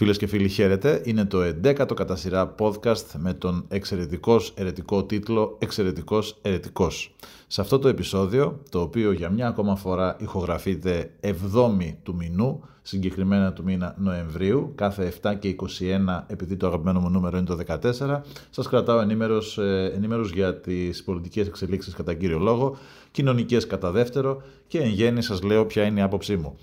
Φίλες και φίλοι χαίρετε, είναι το 11ο κατά σειρά podcast με τον εξαιρετικός ερετικό τίτλο «Εξαιρετικός ερετικός». Σε αυτό το επεισόδιο, το οποίο για μια ακόμα φορά ηχογραφείται 7η του μηνού, συγκεκριμένα του μήνα Νοεμβρίου, κάθε 7 και 21, επειδή το αγαπημένο μου νούμερο είναι το 14, σας κρατάω ενήμερος, ε, ενήμερος για τις πολιτικές εξελίξεις κατά κύριο λόγο, κοινωνικές κατά δεύτερο και εν γέννη σας λέω ποια είναι η άποψή μου.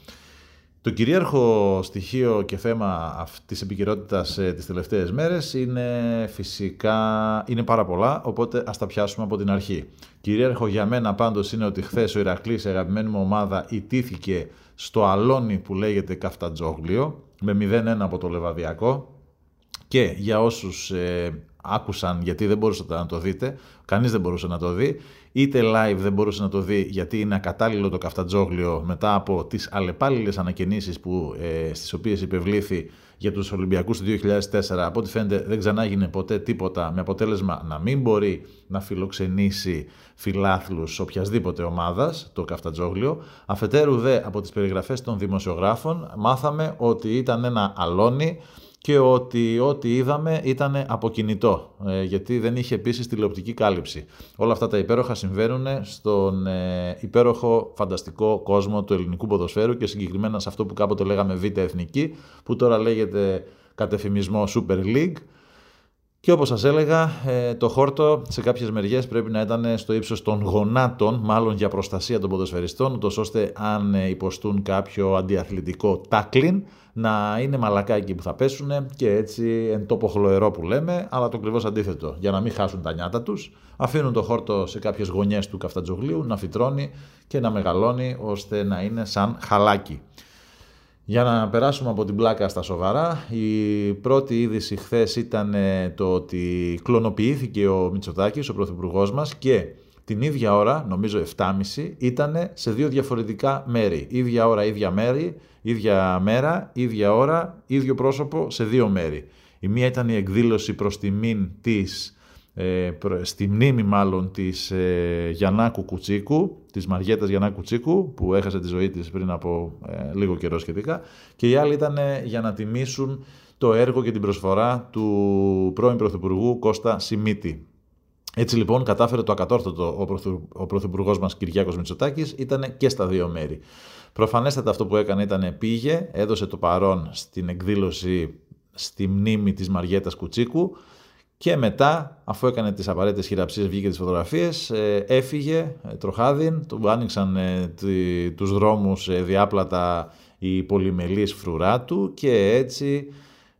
Το κυρίαρχο στοιχείο και θέμα της επικαιρότητας ε, τις τελευταίες μέρες είναι φυσικά είναι πάρα πολλά, οπότε ας τα πιάσουμε από την αρχή. Κυρίαρχο για μένα πάντως είναι ότι χθες ο Ηρακλής, η αγαπημένη μου ομάδα, ιτήθηκε στο αλόνι που λέγεται Καφτατζόγλιο, με 0-1 από το Λεβαδιακό. Και για όσους ε, άκουσαν γιατί δεν μπορούσατε να το δείτε, κανείς δεν μπορούσε να το δει, είτε live δεν μπορούσε να το δει γιατί είναι ακατάλληλο το καφτατζόγλιο μετά από τις αλλεπάλληλες ανακαινήσεις που, ε, στις οποίες υπευλήθη για τους Ολυμπιακούς του 2004. Από ό,τι φαίνεται δεν ξανά έγινε ποτέ τίποτα με αποτέλεσμα να μην μπορεί να φιλοξενήσει φιλάθλους οποιασδήποτε ομάδας το καφτατζόγλιο. Αφετέρου δε από τις περιγραφές των δημοσιογράφων μάθαμε ότι ήταν ένα αλόνι και ότι ό,τι είδαμε ήταν αποκινητό, ε, γιατί δεν είχε επίσης τηλεοπτική κάλυψη. Όλα αυτά τα υπέροχα συμβαίνουν στον ε, υπέροχο φανταστικό κόσμο του ελληνικού ποδοσφαίρου και συγκεκριμένα σε αυτό που κάποτε λέγαμε Β' Εθνική, που τώρα λέγεται κατεφημισμό Super League. Και όπως σας έλεγα, ε, το χόρτο σε κάποιες μεριές πρέπει να ήταν στο ύψος των γονάτων, μάλλον για προστασία των ποδοσφαιριστών, ούτως ώστε αν υποστούν κάποιο αντιαθλητικό τάκλιν, να είναι μαλακά εκεί που θα πέσουν και έτσι εν τόπο χλωερό που λέμε, αλλά το ακριβώς αντίθετο. Για να μην χάσουν τα νιάτα τους, αφήνουν το χόρτο σε κάποιες γωνιές του καφτατζογλίου να φυτρώνει και να μεγαλώνει ώστε να είναι σαν χαλάκι. Για να περάσουμε από την πλάκα στα σοβαρά, η πρώτη είδηση χθες ήταν ε, το ότι κλωνοποιήθηκε ο Μητσοτάκης, ο πρωθυπουργός μας και την ίδια ώρα, νομίζω 7.30, ήταν σε δύο διαφορετικά μέρη. Ίδια ώρα, ίδια μέρη, ίδια μέρα, ίδια ώρα, ίδιο πρόσωπο σε δύο μέρη. Η μία ήταν η εκδήλωση προς τιμήν της, ε, στη μνήμη μάλλον της ε, Γιαννάκου Κουτσίκου, της Μαριέτας Γιαννάκου Κουτσίκου, που έχασε τη ζωή της πριν από ε, λίγο καιρό σχετικά, και η άλλη ήταν ε, για να τιμήσουν το έργο και την προσφορά του πρώην Πρωθυπουργού Κώστα Σιμίτη. Έτσι λοιπόν κατάφερε το ακατόρθωτο ο Πρωθυπουργός μας Κυριάκος Μητσοτάκης, ήταν και στα δύο μέρη. Προφανέστατα αυτό που έκανε ήταν πήγε, έδωσε το παρόν στην εκδήλωση στη μνήμη της Μαριέτας Κουτσίκου και μετά, αφού έκανε τις απαραίτητες χειραψίες, βγήκε τις φωτογραφίες, ε, έφυγε ε, τροχάδιν, του άνοιξαν ε, τους δρόμους διάπλατα οι πολυμελείς φρουρά του και έτσι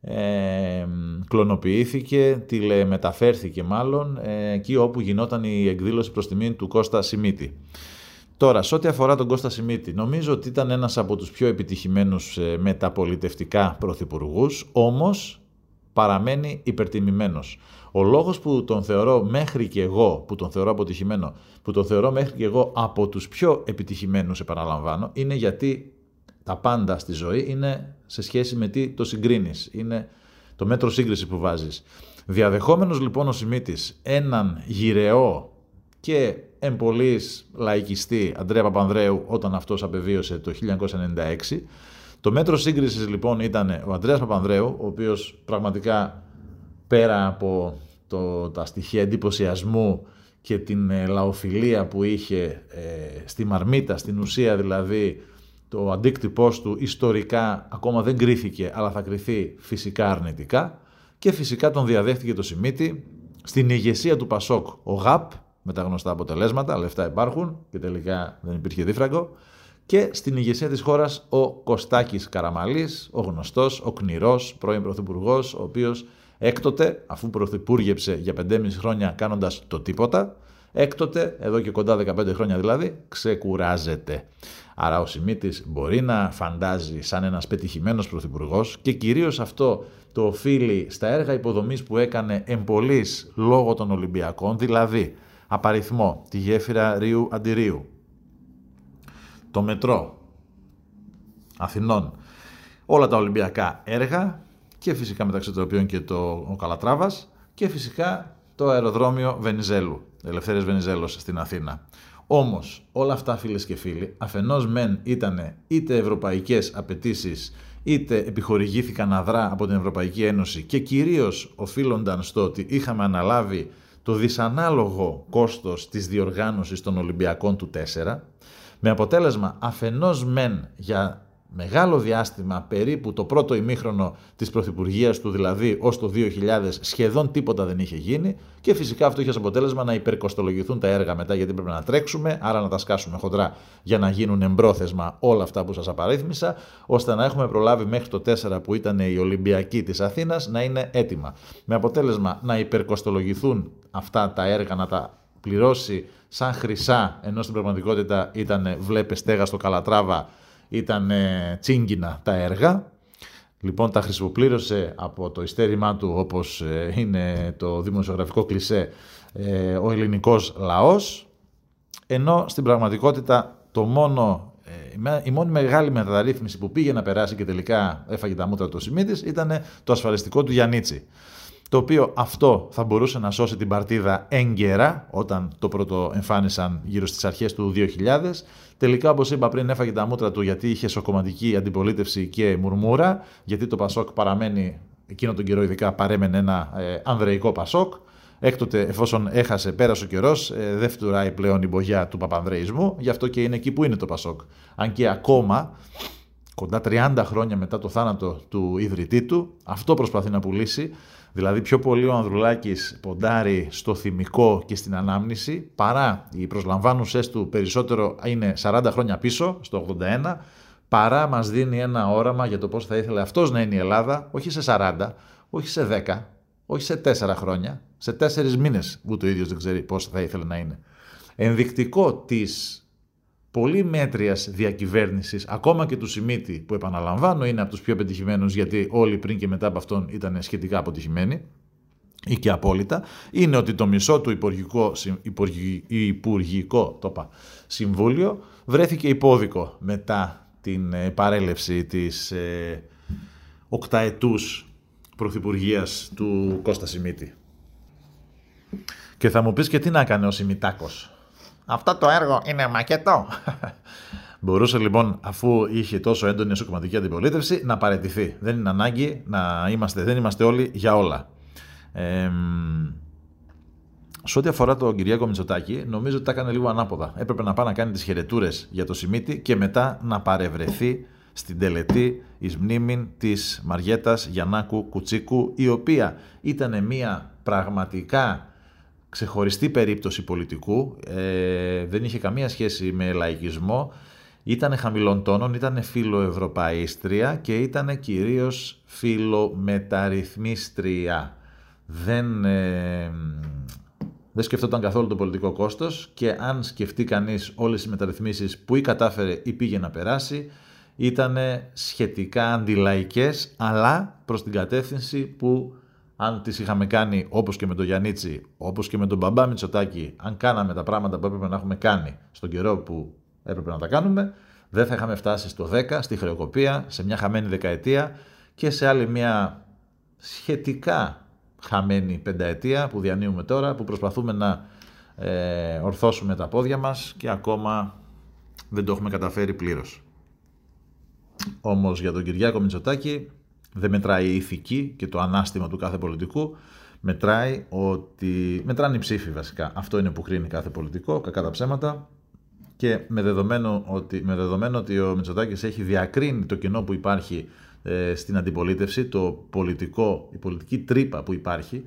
ε, κλωνοποιήθηκε, τηλεμεταφέρθηκε μάλλον εκεί όπου γινόταν η εκδήλωση προς τιμήν του Κώστα Σιμίτη. Τώρα, σε ό,τι αφορά τον Κώστα Σιμίτη, νομίζω ότι ήταν ένας από τους πιο επιτυχημένους ε, μεταπολιτευτικά πρωθυπουργούς, όμως παραμένει υπερτιμημένος. Ο λόγος που τον θεωρώ μέχρι και εγώ, που τον θεωρώ αποτυχημένο, που τον θεωρώ μέχρι και εγώ από τους πιο επιτυχημένους, επαναλαμβάνω, είναι γιατί τα πάντα στη ζωή είναι σε σχέση με τι το συγκρίνεις. Είναι το μέτρο σύγκριση που βάζεις. Διαδεχόμενος λοιπόν ο Σιμίτης έναν γυρεό και εμπολής λαϊκιστή Αντρέα Παπανδρέου όταν αυτός απεβίωσε το 1996. Το μέτρο σύγκρισης λοιπόν ήταν ο Αντρέας Παπανδρέου, ο οποίος πραγματικά πέρα από το, τα στοιχεία εντυπωσιασμού και την ε, λαοφιλία που είχε ε, στη μαρμίτα, στην ουσία δηλαδή το αντίκτυπός του ιστορικά ακόμα δεν κρίθηκε αλλά θα κριθεί φυσικά αρνητικά και φυσικά τον διαδέχτηκε το Σιμίτη στην ηγεσία του Πασόκ ο ΓΑΠ με τα γνωστά αποτελέσματα, λεφτά υπάρχουν και τελικά δεν υπήρχε δίφραγκο. Και στην ηγεσία της χώρας ο Κωστάκης Καραμαλής, ο γνωστός, ο κνηρός πρώην πρωθυπουργός, ο οποίος έκτοτε, αφού πρωθυπουργέψε για 5,5 χρόνια κάνοντας το τίποτα, Έκτοτε, εδώ και κοντά 15 χρόνια δηλαδή, ξεκουράζεται. Άρα ο Σιμίτης μπορεί να φαντάζει σαν ένας πετυχημένος πρωθυπουργός και κυρίως αυτό το οφείλει στα έργα υποδομής που έκανε εμπολής λόγω των Ολυμπιακών, δηλαδή απαριθμό τη γέφυρα Ρίου Αντιρίου, το μετρό Αθηνών, όλα τα Ολυμπιακά έργα και φυσικά μεταξύ των οποίων και το ο Καλατράβας και φυσικά το αεροδρόμιο Βενιζέλου, Ελευθέρης Βενιζέλος στην Αθήνα. Όμως όλα αυτά φίλες και φίλοι αφενός μεν ήταν είτε ευρωπαϊκές απαιτήσεις είτε επιχορηγήθηκαν αδρά από την Ευρωπαϊκή Ένωση και κυρίως οφείλονταν στο ότι είχαμε αναλάβει το δυσανάλογο κόστος της διοργάνωσης των Ολυμπιακών του 4, με αποτέλεσμα αφενός μεν για μεγάλο διάστημα, περίπου το πρώτο ημίχρονο της Πρωθυπουργίας του, δηλαδή ως το 2000, σχεδόν τίποτα δεν είχε γίνει και φυσικά αυτό είχε ως αποτέλεσμα να υπερκοστολογηθούν τα έργα μετά γιατί πρέπει να τρέξουμε, άρα να τα σκάσουμε χοντρά για να γίνουν εμπρόθεσμα όλα αυτά που σας απαρίθμησα, ώστε να έχουμε προλάβει μέχρι το 4 που ήταν η Ολυμπιακή της Αθήνας να είναι έτοιμα. Με αποτέλεσμα να υπερκοστολογηθούν αυτά τα έργα, να τα πληρώσει σαν χρυσά, ενώ στην πραγματικότητα ήταν βλέπε στέγα στο Καλατράβα ήταν τσίγκινα τα έργα. Λοιπόν, τα χρησιμοπλήρωσε από το ιστέρημά του, όπως ε, είναι το δημοσιογραφικό κλισέ, ε, ο ελληνικός λαός, ενώ στην πραγματικότητα το μόνο, ε, η μόνη μεγάλη μεταρρύθμιση που πήγε να περάσει και τελικά έφαγε τα μούτρα του Σιμίτης ήταν το ασφαλιστικό του Γιαννίτσι το οποίο αυτό θα μπορούσε να σώσει την παρτίδα έγκαιρα όταν το πρώτο εμφάνισαν γύρω στις αρχές του 2000. Τελικά, όπως είπα πριν, έφαγε τα μούτρα του γιατί είχε σοκοματική αντιπολίτευση και μουρμούρα, γιατί το Πασόκ παραμένει, εκείνο τον καιρό ειδικά παρέμενε ένα ε, ανδρεϊκό Πασόκ. Έκτοτε, εφόσον έχασε, πέρασε ο καιρός, ε, δεν φτουράει πλέον η μπογιά του Παπανδρεϊσμού, γι' αυτό και είναι εκεί που είναι το Πασόκ. Αν και ακόμα, κοντά 30 χρόνια μετά το θάνατο του ιδρυτή του, αυτό προσπαθεί να πουλήσει Δηλαδή πιο πολύ ο Ανδρουλάκης ποντάρει στο θυμικό και στην ανάμνηση παρά οι προσλαμβάνουσες του περισσότερο είναι 40 χρόνια πίσω, στο 81, παρά μας δίνει ένα όραμα για το πώς θα ήθελε αυτός να είναι η Ελλάδα, όχι σε 40, όχι σε 10, όχι σε 4 χρόνια, σε 4 μήνες που το ίδιος δεν ξέρει πώς θα ήθελε να είναι. Ενδεικτικό της πολύ μέτριας διακυβέρνησης, ακόμα και του Σιμίτη, που επαναλαμβάνω είναι από τους πιο πετυχημένους, γιατί όλοι πριν και μετά από αυτόν ήταν σχετικά αποτυχημένοι ή και απόλυτα, είναι ότι το μισό του υπουργικό, υπουργικό το συμβούλιο βρέθηκε υπόδικο μετά την ε, παρέλευση της ε, οκταετούς πρωθυπουργίας του Κώστα Σιμίτη. Και θα μου πεις και τι να έκανε ο Σιμιτάκος. Αυτό το έργο είναι μακετό. Μπορούσε λοιπόν, αφού είχε τόσο έντονη εσωκομματική αντιπολίτευση, να παραιτηθεί. Δεν είναι ανάγκη να είμαστε, δεν είμαστε όλοι για όλα. Ε, σε ό,τι αφορά τον Κυριάκο Μητσοτάκη, νομίζω ότι τα έκανε λίγο ανάποδα. Έπρεπε να πάει να κάνει τις χαιρετούρες για το Σιμίτι και μετά να παρευρεθεί στην τελετή εις μνήμην της Μαριέτας Γιαννάκου Κουτσίκου, η οποία ήταν μια πραγματικά ξεχωριστή περίπτωση πολιτικού, ε, δεν είχε καμία σχέση με λαϊκισμό, ήταν χαμηλών τόνων, ήταν φιλοευρωπαίστρια και ήταν κυρίως φιλομεταρρυθμίστρια. Δεν, ε, δεν σκεφτόταν καθόλου το πολιτικό κόστος και αν σκεφτεί κανείς όλες οι μεταρρυθμίσεις που ή κατάφερε ή πήγε να περάσει, ήταν σχετικά αντιλαϊκές, αλλά προς την κατεύθυνση που αν τις είχαμε κάνει όπως και με τον Γιαννίτσι, όπως και με τον Μπαμπά Μητσοτάκη, αν κάναμε τα πράγματα που έπρεπε να έχουμε κάνει στον καιρό που έπρεπε να τα κάνουμε, δεν θα είχαμε φτάσει στο 10, στη χρεοκοπία, σε μια χαμένη δεκαετία και σε άλλη μια σχετικά χαμένη πενταετία που διανύουμε τώρα, που προσπαθούμε να ε, ορθώσουμε τα πόδια μας και ακόμα δεν το έχουμε καταφέρει πλήρως. Όμως για τον Κυριάκο Μητσοτάκη δεν μετράει η ηθική και το ανάστημα του κάθε πολιτικού. Μετράει ότι. Μετράνε οι ψήφοι βασικά. Αυτό είναι που κρίνει κάθε πολιτικό, κακά τα ψέματα. Και με δεδομένο ότι, με δεδομένο ότι ο Μητσοτάκης έχει διακρίνει το κενό που υπάρχει ε, στην αντιπολίτευση, το πολιτικό, η πολιτική τρύπα που υπάρχει,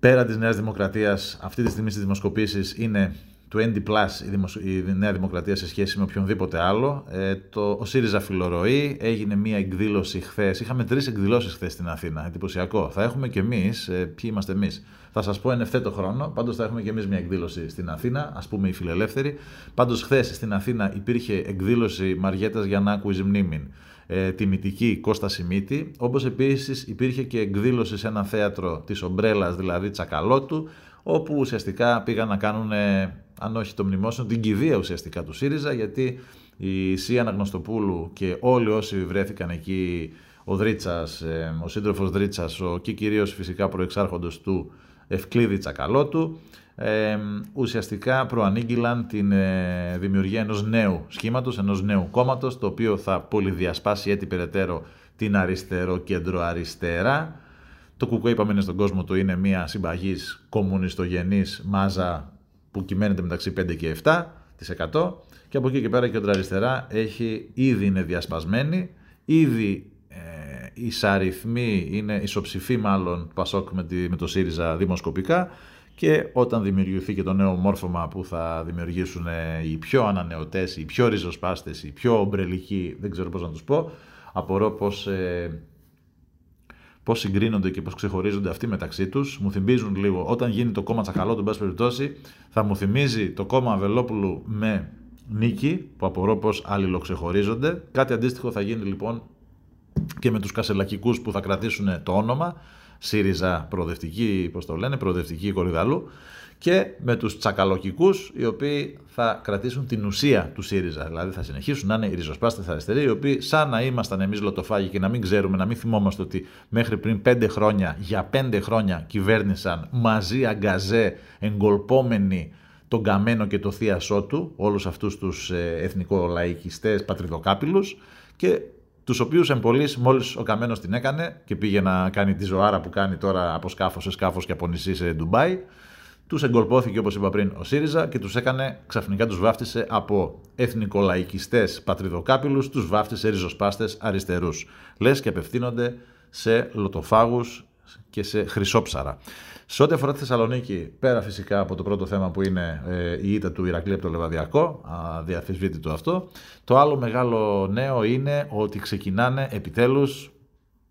πέρα της Νέας Δημοκρατίας, αυτή τη στιγμή στις δημοσκοπήσεις είναι του ND Plus η, δημοσ... η Νέα Δημοκρατία σε σχέση με οποιονδήποτε άλλο. Ε, το... Ο ΣΥΡΙΖΑ φιλορροή έγινε μια εκδήλωση χθες. Είχαμε τρεις εκδηλώσεις χθες στην Αθήνα. Εντυπωσιακό. Θα έχουμε και εμείς. Ε, ποιοι είμαστε εμείς. Θα σας πω εν ευθέτω χρόνο. Πάντως θα έχουμε και εμείς μια εκδήλωση στην Αθήνα, ας πούμε οι φιλελεύθεροι. Πάντως χθες στην Αθήνα υπήρχε εκδήλωση Μαριέτας Γιαννάκου ει μνήμην. Ε, τιμητική Κώστα Σιμίτη, όπως επίσης υπήρχε και εκδήλωση σε ένα θέατρο της Ομπρέλας, δηλαδή Τσακαλώτου, όπου ουσιαστικά πήγαν να κάνουν αν όχι το μνημόσυνο, την κηδεία ουσιαστικά του ΣΥΡΙΖΑ, γιατί η Σία Αναγνωστοπούλου και όλοι όσοι βρέθηκαν εκεί, ο Δρίτσας, ε, ο σύντροφος Δρίτσας, ο, και κυρίως φυσικά προεξάρχοντος του Ευκλήδη Τσακαλώτου, ε, ουσιαστικά προανήγγυλαν την ε, δημιουργία ενός νέου σχήματος, ενός νέου κόμματος, το οποίο θα πολυδιασπάσει έτσι περαιτέρω την αριστερό κέντρο αριστερά. Το ΚΚ είπαμε είναι στον κόσμο του, είναι μια συμπαγής κομμουνιστογενής μάζα που κυμαίνεται μεταξύ 5 και 7% και από εκεί και πέρα η κεντροαριστερά έχει, ήδη είναι διασπασμένη, ήδη ε, εισαριθμοί, είναι ισοψηφή μάλλον Πασόκ με, τη, με το ΣΥΡΙΖΑ δημοσκοπικά και όταν δημιουργηθεί και το νέο μόρφωμα που θα δημιουργήσουν ε, οι πιο ανανεωτές, οι πιο ριζοσπάστες, οι πιο ομπρελικοί, δεν ξέρω πώς να τους πω, απορώ πως ε, πώς συγκρίνονται και πώς ξεχωρίζονται αυτοί μεταξύ τους. Μου θυμίζουν λίγο, όταν γίνει το κόμμα Τσακαλώ, τον πάση περιπτώσει, θα μου θυμίζει το κόμμα Βελόπουλου με νίκη, που απορώ πώς αλληλοξεχωρίζονται. Κάτι αντίστοιχο θα γίνει λοιπόν και με τους κασελακικούς που θα κρατήσουν το όνομα. ΣΥΡΙΖΑ προοδευτική, πώς το λένε, προοδευτική κορυδαλού και με τους τσακαλοκικούς οι οποίοι θα κρατήσουν την ουσία του ΣΥΡΙΖΑ. Δηλαδή θα συνεχίσουν να είναι οι ριζοσπάστες αριστεροί οι οποίοι σαν να ήμασταν εμείς λοτοφάγοι και να μην ξέρουμε, να μην θυμόμαστε ότι μέχρι πριν πέντε χρόνια, για πέντε χρόνια κυβέρνησαν μαζί αγκαζέ εγκολπόμενοι τον Καμένο και το θείασό του, όλους αυτούς τους ε, εθνικολαϊκιστές πατριδοκάπηλους και τους οποίους εμπολή, μόλις ο Καμένος την έκανε και πήγε να κάνει τη ζωάρα που κάνει τώρα από σκάφος σε σκάφος και από νησί σε Ντουμπάι, τους εγκολπώθηκε όπως είπα πριν ο ΣΥΡΙΖΑ και τους έκανε ξαφνικά τους βάφτισε από εθνικολαϊκιστές πατριδοκάπηλους, τους βάφτισε ριζοσπάστες αριστερούς. Λες και απευθύνονται σε λοτοφάγους και σε χρυσόψαρα. Σε ό,τι αφορά τη Θεσσαλονίκη, πέρα φυσικά από το πρώτο θέμα που είναι ε, η ήττα του Ηρακλή από το Λεβαδιακό, αδιαφυσβήτητο αυτό, το άλλο μεγάλο νέο είναι ότι ξεκινάνε επιτέλους,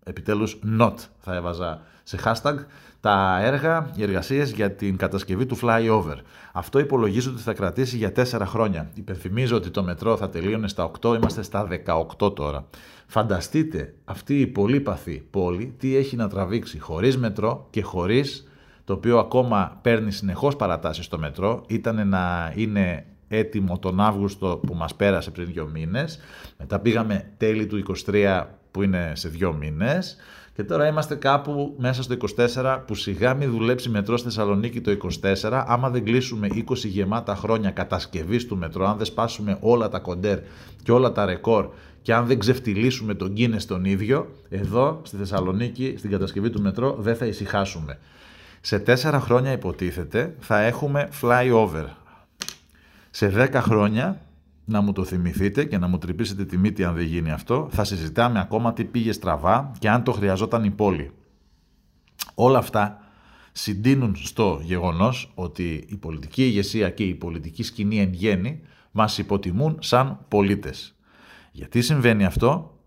επιτέλους not θα έβαζα σε hashtag, τα έργα, οι εργασίες για την κατασκευή του flyover. Αυτό υπολογίζεται ότι θα κρατήσει για 4 χρόνια. Υπενθυμίζω ότι το μετρό θα τελείωνε στα 8, είμαστε στα 18 τώρα. Φανταστείτε αυτή η πολύπαθη πόλη τι έχει να τραβήξει χωρίς μετρό και χωρίς το οποίο ακόμα παίρνει συνεχώς παρατάσεις στο μετρό, ήταν να είναι έτοιμο τον Αύγουστο που μας πέρασε πριν δύο μήνες, μετά πήγαμε τέλη του 23 που είναι σε δύο μήνες, και τώρα είμαστε κάπου μέσα στο 24 που σιγά μην δουλέψει μετρό στη Θεσσαλονίκη το 24. Άμα δεν κλείσουμε 20 γεμάτα χρόνια κατασκευής του μετρό, αν δεν σπάσουμε όλα τα κοντέρ και όλα τα ρεκόρ και αν δεν ξεφτυλίσουμε τον Κίνες τον ίδιο, εδώ στη Θεσσαλονίκη στην κατασκευή του μετρό δεν θα ησυχάσουμε. Σε 4 χρόνια υποτίθεται θα έχουμε flyover. Σε 10 χρόνια να μου το θυμηθείτε και να μου τρυπήσετε τη μύτη αν δεν γίνει αυτό, θα συζητάμε ακόμα τι πήγε στραβά και αν το χρειαζόταν η πόλη. Όλα αυτά συντείνουν στο γεγονός ότι η πολιτική ηγεσία και η πολιτική σκηνή εν γέννη μας υποτιμούν σαν πολίτες. Γιατί συμβαίνει αυτό,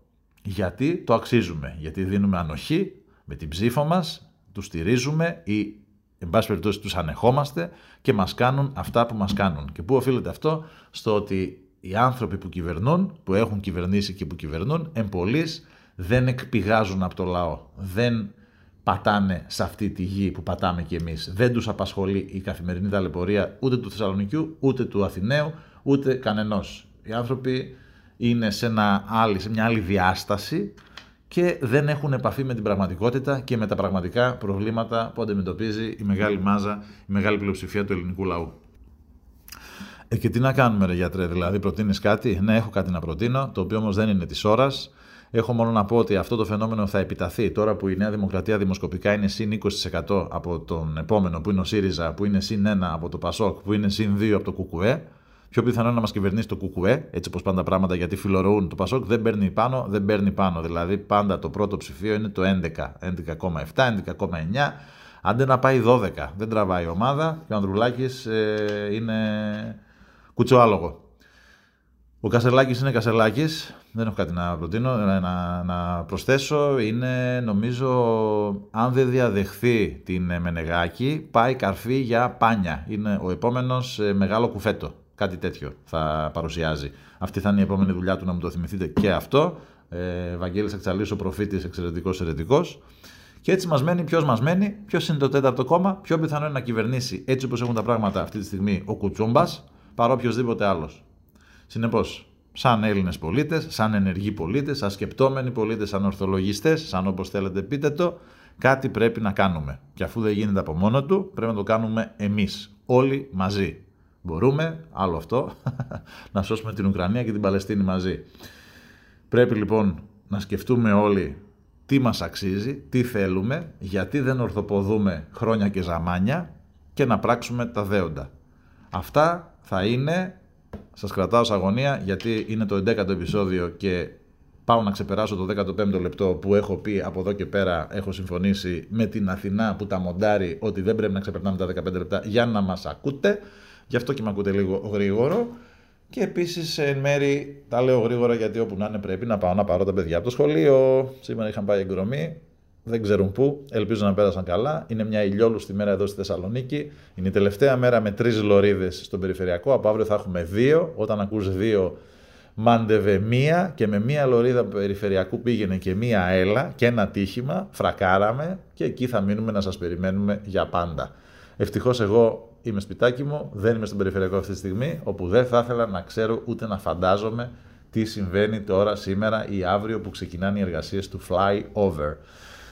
γιατί το αξίζουμε, γιατί δίνουμε ανοχή με την ψήφο μας, τους στηρίζουμε ή εν πάση περιπτώσει τους ανεχόμαστε και μας κάνουν αυτά που μας κάνουν. Και πού οφείλεται αυτό, στο ότι οι άνθρωποι που κυβερνούν, που έχουν κυβερνήσει και που κυβερνούν, εμπολείς δεν εκπηγάζουν από το λαό. Δεν πατάνε σε αυτή τη γη που πατάμε κι εμείς. Δεν τους απασχολεί η καθημερινή ταλαιπωρία ούτε του Θεσσαλονικιού, ούτε του Αθηναίου, ούτε κανενός. Οι άνθρωποι είναι σε, ένα άλλη, σε μια άλλη διάσταση και δεν έχουν επαφή με την πραγματικότητα και με τα πραγματικά προβλήματα που αντιμετωπίζει η μεγάλη μάζα, η μεγάλη πλειοψηφία του ελληνικού λαού. Ε, και τι να κάνουμε, ρε γιατρέ, δηλαδή, προτείνεις κάτι; Ναι, έχω κάτι να προτείνω, το οποίο όμως δεν είναι της ώρας. Έχω μόνο να πω ότι αυτό το φαινόμενο θα επιταθεί τώρα που η Νέα Δημοκρατία δημοσκοπικά είναι συν 20% από τον επόμενο που είναι ο ΣΥΡΙΖΑ, που είναι συν 1 από το ΠΑΣΟΚ, που είναι συν 2 από το ΚΚΕ. Πιο πιθανό να μας κυβερνήσει το ΚΚΕ, έτσι όπως πάντα πράγματα γιατί φιλορροούν. Το ΠΑΣΟΚ δεν παίρνει πάνω, δεν παίρνει πάνω. Δηλαδή πάντα το πρώτο ψηφίο είναι το 11, 11,7, 11,9 Άντε να πάει 12. Δεν τραβάει η ομάδα και ο Ανδρουλάκης ε, είναι κουτσοάλογο. Ο Κασελάκης είναι Κασελάκης, δεν έχω κάτι να προτείνω, να, να προσθέσω. Είναι νομίζω, αν δεν διαδεχθεί την Μενεγάκη, πάει καρφί για πάνια. Είναι ο επόμενος ε, μεγάλο κουφέτο. Κάτι τέτοιο θα παρουσιάζει. Αυτή θα είναι η επόμενη δουλειά του να μου το θυμηθείτε και αυτό. Ε, Βαγγέλης Αξαλής, ο προφήτης, εξαιρετικός ερετικός. Και έτσι μας μένει, ποιος μας μένει, ποιος είναι το τέταρτο κόμμα, πιο πιθανό είναι να κυβερνήσει έτσι όπως έχουν τα πράγματα αυτή τη στιγμή ο Κουτσούμπας, παρά οποιοδήποτε άλλος. Συνεπώς, σαν Έλληνες πολίτες, σαν ενεργοί πολίτες, σαν σκεπτόμενοι πολίτες, σαν ορθολογιστές, σαν όπως θέλετε πείτε το, κάτι πρέπει να κάνουμε. Και αφού δεν γίνεται από μόνο του, πρέπει να το κάνουμε εμείς. Όλοι μαζί. Μπορούμε, άλλο αυτό, να σώσουμε την Ουκρανία και την Παλαιστίνη μαζί. Πρέπει λοιπόν να σκεφτούμε όλοι τι μας αξίζει, τι θέλουμε, γιατί δεν ορθοποδούμε χρόνια και ζαμάνια και να πράξουμε τα δέοντα. Αυτά θα είναι, σας κρατάω σε αγωνία γιατί είναι το 11ο επεισόδιο και πάω να ξεπεράσω το 15ο λεπτό που έχω πει από εδώ και πέρα έχω συμφωνήσει με την Αθηνά που τα μοντάρει ότι δεν πρέπει να ξεπερνάμε τα 15 λεπτά για να μας ακούτε. Γι' αυτό και με ακούτε λίγο γρήγορο. Και επίσης εν μέρη τα λέω γρήγορα γιατί όπου να είναι πρέπει να πάω να πάρω τα παιδιά από το σχολείο. Σήμερα είχαν πάει εγκρομή, δεν ξέρουν πού. Ελπίζω να πέρασαν καλά. Είναι μια ηλιόλουστη μέρα εδώ στη Θεσσαλονίκη. Είναι η τελευταία μέρα με τρεις λωρίδες στον περιφερειακό. Από αύριο θα έχουμε δύο. Όταν ακούς δύο, μάντευε μία και με μία λωρίδα περιφερειακού πήγαινε και μία έλα και ένα τύχημα. Φρακάραμε και εκεί θα μείνουμε να σας περιμένουμε για πάντα. Ευτυχώς εγώ είμαι σπιτάκι μου, δεν είμαι στον περιφερειακό αυτή τη στιγμή, όπου δεν θα ήθελα να ξέρω ούτε να φαντάζομαι τι συμβαίνει τώρα, σήμερα ή αύριο που ξεκινάνε οι εργασίες του Fly Over.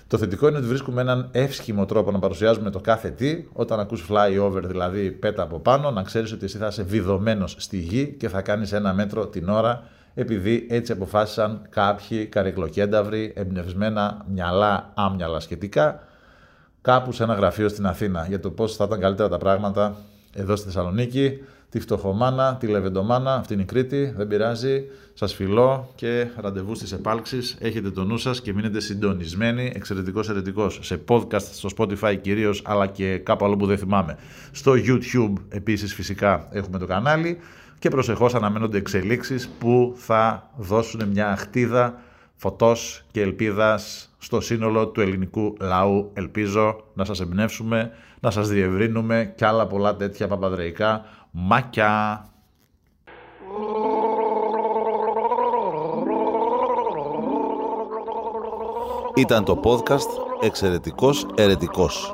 Το θετικό είναι ότι βρίσκουμε έναν εύσχυμο τρόπο να παρουσιάζουμε το κάθε τι. Όταν ακούς fly over, δηλαδή πέτα από πάνω, να ξέρεις ότι εσύ θα είσαι βιδωμένος στη γη και θα κάνεις ένα μέτρο την ώρα, επειδή έτσι αποφάσισαν κάποιοι καρεκλοκένταυροι, εμπνευσμένα μυαλά, άμυαλα σχετικά, κάπου σε ένα γραφείο στην Αθήνα για το πώς θα ήταν καλύτερα τα πράγματα εδώ στη Θεσσαλονίκη. Τη φτωχομάνα, τη λεβεντομάνα, αυτή είναι η Κρήτη, δεν πειράζει. Σας φιλώ και ραντεβού στις επάλξεις. Έχετε το νου σας και μείνετε συντονισμένοι. Εξαιρετικός, εξαιρετικό. Σε podcast, στο Spotify κυρίως, αλλά και κάπου άλλο που δεν θυμάμαι. Στο YouTube επίσης φυσικά έχουμε το κανάλι. Και προσεχώς αναμένονται εξελίξεις που θα δώσουν μια χτίδα φωτός και ελπίδας στο σύνολο του ελληνικού λαού. Ελπίζω να σας εμπνεύσουμε, να σας διευρύνουμε και άλλα πολλά τέτοια παπαδρεϊκά. Μάκια! Ήταν το podcast «Εξαιρετικός Ερετικός».